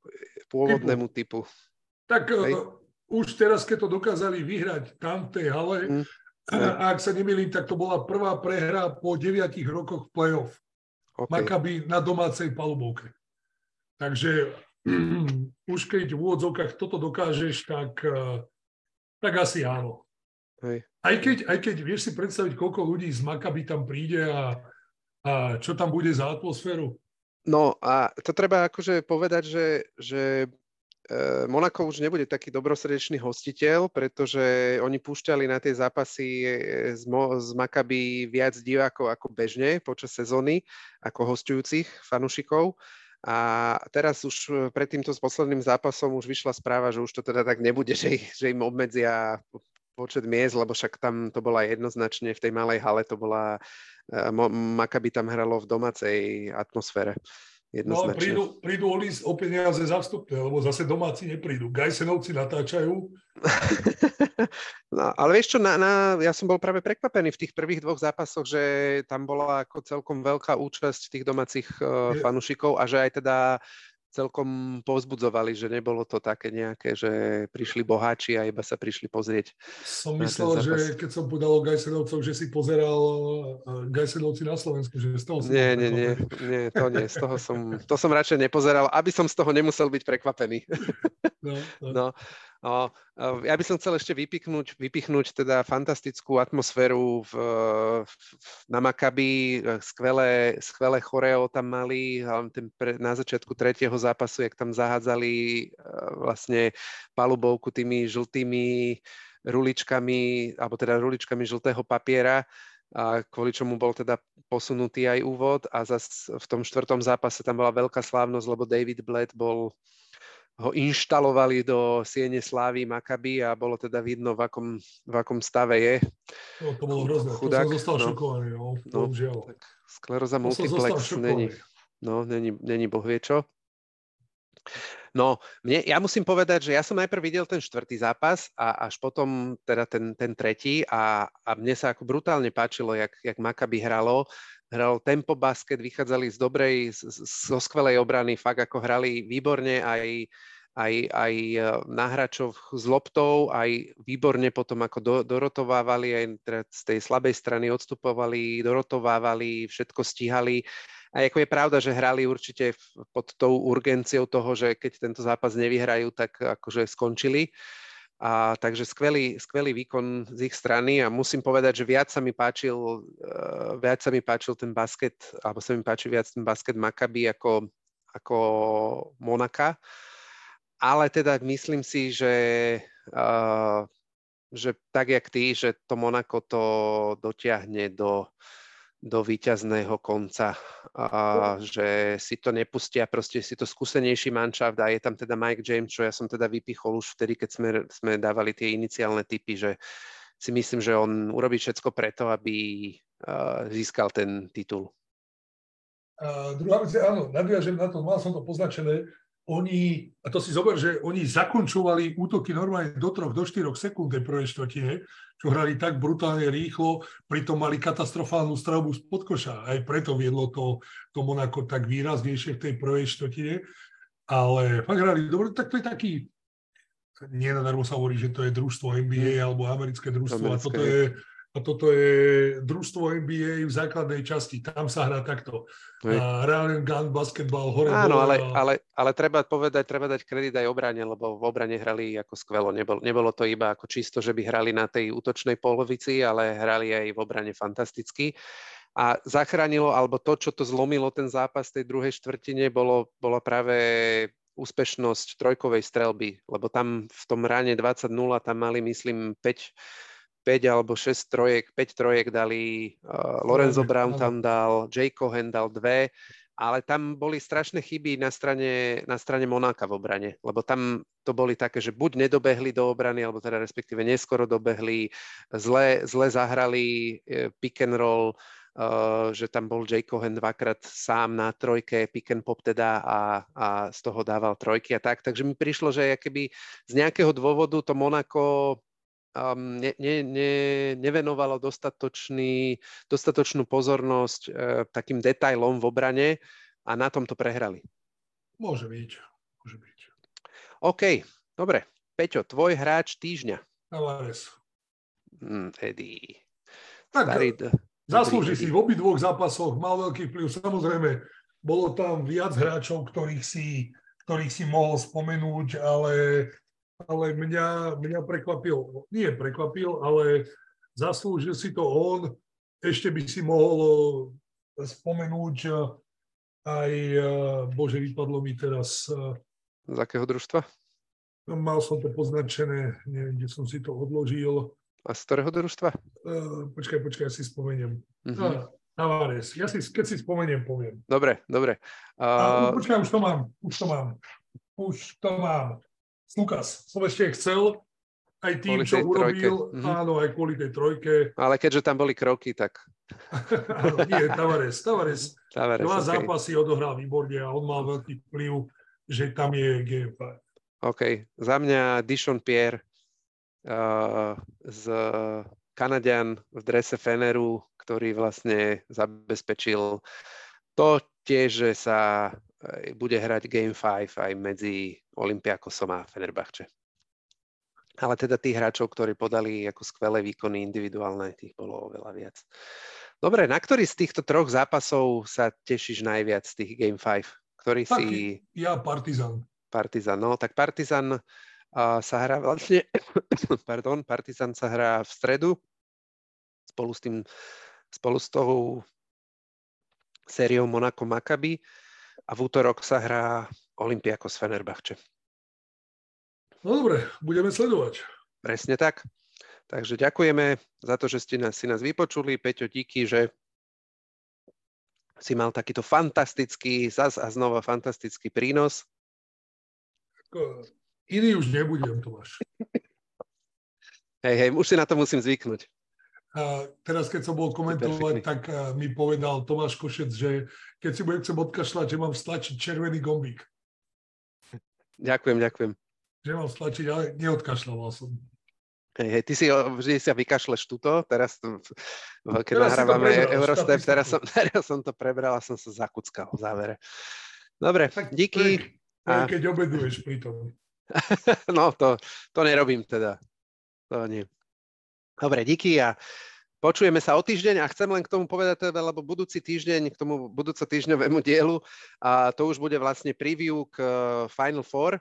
pôvodnému typu. typu. Tak uh, už teraz, keď to dokázali vyhrať tam v tej hale, uh-huh a ak sa nemýlim, tak to bola prvá prehra po deviatich rokoch play-off. Okay. Maccabi na domácej palubovke. Takže už keď v úvodzovkách toto dokážeš, tak, eh, tak asi áno. Hej. Aj, keď, aj keď vieš si predstaviť, koľko ľudí z Maccabi tam príde a, a čo tam bude za atmosféru? No a to treba akože povedať, že, že Monako už nebude taký dobrosrdečný hostiteľ, pretože oni púšťali na tie zápasy eh, z, Mo- z Makaby viac divákov ako bežne počas sezóny, ako hostujúcich fanúšikov. A teraz už eh, pred týmto posledným zápasom už vyšla správa, že už to teda tak nebude, že, že im obmedzia počet miest, lebo však tam to bola jednoznačne v tej malej hale, to bola, Makaby tam hralo v domácej atmosfére. No prídu, prídu o, list, o peniaze za vstupné, lebo zase domáci neprídu. Gajsenovci natáčajú. no, ale vieš čo, na, na, ja som bol práve prekvapený v tých prvých dvoch zápasoch, že tam bola ako celkom veľká účasť tých domácich uh, fanúšikov a že aj teda celkom povzbudzovali, že nebolo to také nejaké, že prišli boháči a iba sa prišli pozrieť. Som myslel, že keď som podal o Gajsenovcov, že si pozeral eh, Gajsenovci na Slovensku, že z toho som... Nie, nie, nie, nie, to nie, z toho som, to som radšej nepozeral, aby som z toho nemusel byť prekvapený. No. no No, ja by som chcel ešte vypichnúť, vypichnúť teda fantastickú atmosféru v, v, na Makabi, skvelé, skvelé choreo tam mali, ten pre, na začiatku tretieho zápasu, jak tam zahádzali vlastne palubovku tými žltými ruličkami, alebo teda ruličkami žltého papiera, a kvôli čomu bol teda posunutý aj úvod. A zase v tom štvrtom zápase tam bola veľká slávnosť, lebo David Bled bol ho inštalovali do Siene Slávy Makaby a bolo teda vidno, v akom, v akom stave je. No, to bolo hrozné, Chudák, to som zostal no, šokovaný, no, no, tak skleroza multiplex není, no, není, není boh vie čo. No, mne, ja musím povedať, že ja som najprv videl ten štvrtý zápas a až potom teda ten, ten tretí a, a mne sa ako brutálne páčilo, jak, jak Makaby hralo hral tempo basket, vychádzali z dobrej, zo skvelej obrany, fakt ako hrali výborne aj, aj, aj e, na hračov s loptou, aj výborne potom ako do, dorotovávali, aj teda z tej slabej strany odstupovali, dorotovávali, všetko stíhali. A ako je pravda, že hrali určite pod tou urgenciou toho, že keď tento zápas nevyhrajú, tak akože skončili. A, takže skvelý, skvelý výkon z ich strany a musím povedať, že viac sa mi páčil, uh, viac sa mi páčil ten basket, alebo sa mi páči viac ten basket Maccabi ako, ako Monaka. Ale teda myslím si, že, uh, že tak jak ty, že to Monako to dotiahne do, do víťazného konca, a že si to nepustia, proste si to skúsenejší manšaft a je tam teda Mike James, čo ja som teda vypichol už vtedy, keď sme, sme dávali tie iniciálne typy, že si myslím, že on urobí všetko preto, aby uh, získal ten titul. A druhá vec, áno, nadviažem na to, mal som to poznačené, oni, a to si zober, že oni zakončovali útoky normálne do troch, do štyroch sekúnd tej prvej štvrtine, čo hrali tak brutálne rýchlo, pritom mali katastrofálnu stravbu z podkoša. Aj preto viedlo to, to Monako tak výraznejšie v tej prvej štvrtine. Ale fakt hrali dobre, tak to je taký, nie nadarmo sa hovorí, že to je družstvo NBA alebo americké družstvo americké. a toto je, a toto je družstvo NBA v základnej časti, tam sa hrá takto. Real Gun, basketbal, hore Áno, ale, ale, ale treba povedať, treba dať kredit aj obrane, lebo v obrane hrali ako skvelo. Nebolo, nebolo to iba ako čisto, že by hrali na tej útočnej polovici, ale hrali aj v obrane fantasticky. A zachránilo, alebo to, čo to zlomilo ten zápas tej druhej štvrtine, bolo, bolo práve úspešnosť trojkovej strelby, lebo tam v tom ráne 20-0 tam mali, myslím, 5 5 alebo 6 trojek, 5 trojek dali, uh, Lorenzo Brown tam dal, Jay Cohen dal dve, ale tam boli strašné chyby na strane, na strane Monáka v obrane, lebo tam to boli také, že buď nedobehli do obrany, alebo teda respektíve neskoro dobehli, zle, zle zahrali e, pick and roll, uh, že tam bol Jay Cohen dvakrát sám na trojke, pick and pop teda a, a z toho dával trojky a tak. Takže mi prišlo, že keby z nejakého dôvodu to Monako um, ne, ne, ne, nevenovalo dostatočný, dostatočnú pozornosť uh, takým detailom v obrane a na tom to prehrali. Môže byť. Môže byť. OK, dobre. Peťo, tvoj hráč týždňa. Tavares. Mm, Eddie. Tak, Starý, zaslúži si v obidvoch zápasoch, mal veľký vplyv. Samozrejme, bolo tam viac hráčov, ktorých si, ktorých si mohol spomenúť, ale ale mňa, mňa prekvapil, nie prekvapil, ale zaslúžil si to on. Ešte by si mohol eh, spomenúť eh, aj, eh, bože, vypadlo mi teraz... Z akého družstva? No, mal som to poznačené, neviem, kde som si to odložil. A z ktorého družstva? Uh, počkaj, počkaj, ja si spomeniem. Uh-huh. Tavares. Ja si, keď si spomeniem, poviem. Dobre, dobre. Uh... A, počkaj, už to mám, už to mám. Už to mám. Lukas, som ešte chcel, aj tým, čo urobil, trojke. Mhm. áno, aj kvôli tej trojke. Ale keďže tam boli kroky, tak... áno, nie, Tavares. Tavares, Tavares dva okay. zápasy odohral výborne a on mal veľký vplyv, že tam je GFA. OK, za mňa Dishon Pierre uh, z Kanadian v drese Feneru, ktorý vlastne zabezpečil to tiež, že sa bude hrať Game 5 aj medzi Olympiakosom a Fenerbahče. Ale teda tých hráčov, ktorí podali ako skvelé výkony individuálne, tých bolo oveľa viac. Dobre, na ktorý z týchto troch zápasov sa tešíš najviac z tých Game 5? Ktorý tak, si... Ja Partizan. Partizan, no tak Partizan uh, sa hrá vlastne, pardon, Partizan sa hrá v stredu spolu s tým, spolu s tou sériou Monaco Maccabi a v útorok sa hrá Olympiakos Fenerbahče. No dobre, budeme sledovať. Presne tak. Takže ďakujeme za to, že ste nás, si nás vypočuli. Peťo, díky, že si mal takýto fantastický, zas a znova fantastický prínos. Iný už nebudem, Tomáš. Hej, hej, už si na to musím zvyknúť. A teraz, keď som bol komentovať, tak mi povedal Tomáš Košec, že keď si budem chcem odkašľať, že mám stlačiť červený gombík. Ďakujem, ďakujem. Že mám stlačiť, ale neodkašľoval som. Hej, hej, ty si vždy sa vykašleš tuto, teraz, keď teraz nahrávame Eurostep, teraz som, teraz som to prebral a som sa zakuckal v závere. Dobre, tak, díky. To je, a... keď obeduješ pri tom. no, to, to nerobím teda. To nie. Dobre, díky a počujeme sa o týždeň a chcem len k tomu povedať teda, lebo budúci týždeň, k tomu budúco týždňovému dielu, a to už bude vlastne preview k e, Final Four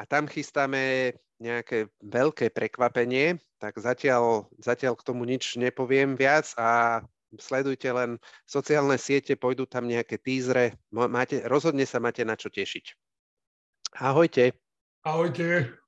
a tam chystáme nejaké veľké prekvapenie, tak zatiaľ, zatiaľ k tomu nič nepoviem viac a sledujte len sociálne siete, pôjdu tam nejaké tízre, máte, rozhodne sa máte na čo tešiť. Ahojte. Ahojte.